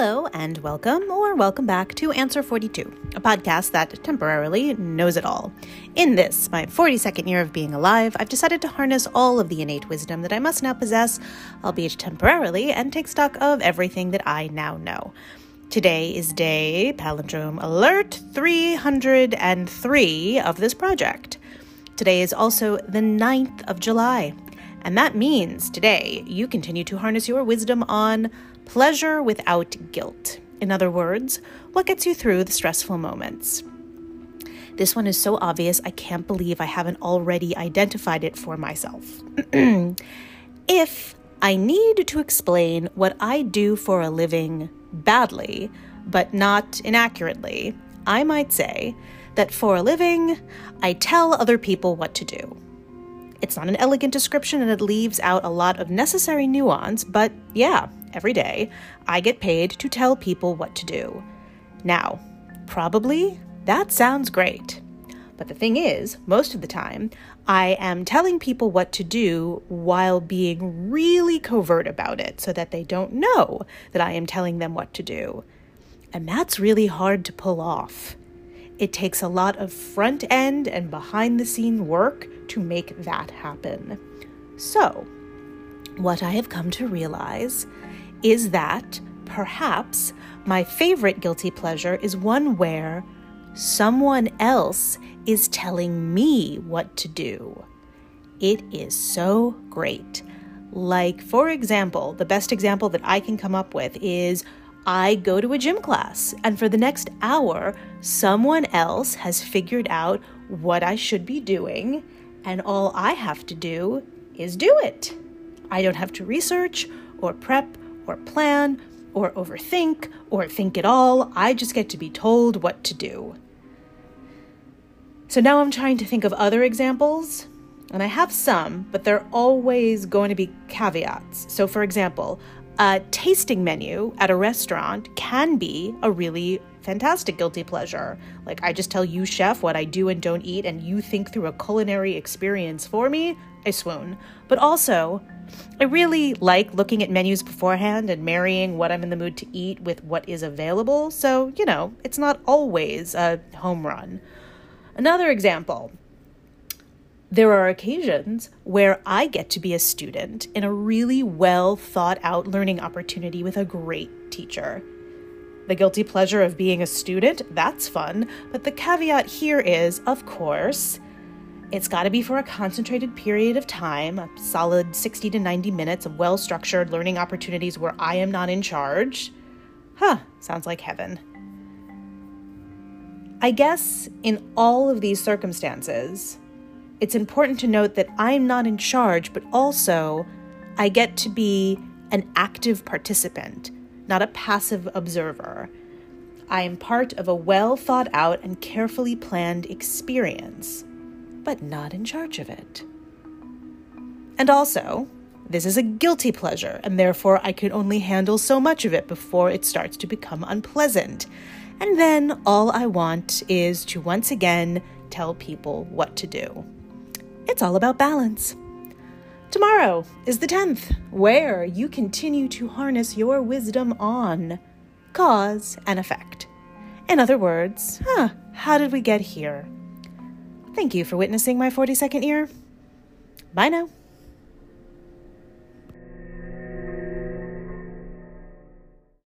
and welcome or welcome back to Answer 42, a podcast that temporarily knows it all. In this, my 42nd year of being alive, I've decided to harness all of the innate wisdom that I must now possess, albeit temporarily, and take stock of everything that I now know. Today is day palindrome alert 303 of this project. Today is also the 9th of July, and that means today you continue to harness your wisdom on pleasure without guilt. In other words, what gets you through the stressful moments. This one is so obvious, I can't believe I haven't already identified it for myself. if I need to explain what I do for a living badly, but not inaccurately, I might say that for a living, I tell other people what to do. It's not an elegant description and it leaves out a lot of necessary nuance, but yeah, every day I get paid to tell people what to do. Now, probably that sounds great. But the thing is, most of the time, I am telling people what to do while being really covert about it so that they don't know that I am telling them what to do. And that's really hard to pull off. It takes a lot of front end and behind the scene work to make that happen. So, what I have come to realize is that perhaps my favorite guilty pleasure is one where someone else is telling me what to do. It is so great. Like, for example, the best example that I can come up with is I go to a gym class, and for the next hour, someone else has figured out what I should be doing, and all I have to do is do it. I don't have to research or prep or plan or overthink or think at all. I just get to be told what to do. So now I'm trying to think of other examples, and I have some, but they're always going to be caveats. So, for example, a tasting menu at a restaurant can be a really fantastic guilty pleasure. Like, I just tell you, chef, what I do and don't eat, and you think through a culinary experience for me. I swoon. But also, I really like looking at menus beforehand and marrying what I'm in the mood to eat with what is available. So, you know, it's not always a home run. Another example there are occasions where I get to be a student in a really well thought out learning opportunity with a great teacher. The guilty pleasure of being a student, that's fun, but the caveat here is, of course, it's got to be for a concentrated period of time, a solid 60 to 90 minutes of well structured learning opportunities where I am not in charge. Huh, sounds like heaven. I guess in all of these circumstances, it's important to note that I'm not in charge, but also I get to be an active participant, not a passive observer. I am part of a well thought out and carefully planned experience, but not in charge of it. And also, this is a guilty pleasure, and therefore I can only handle so much of it before it starts to become unpleasant. And then all I want is to once again tell people what to do. It's all about balance. Tomorrow is the 10th, where you continue to harness your wisdom on cause and effect. In other words, huh, how did we get here? Thank you for witnessing my 42nd year. Bye now.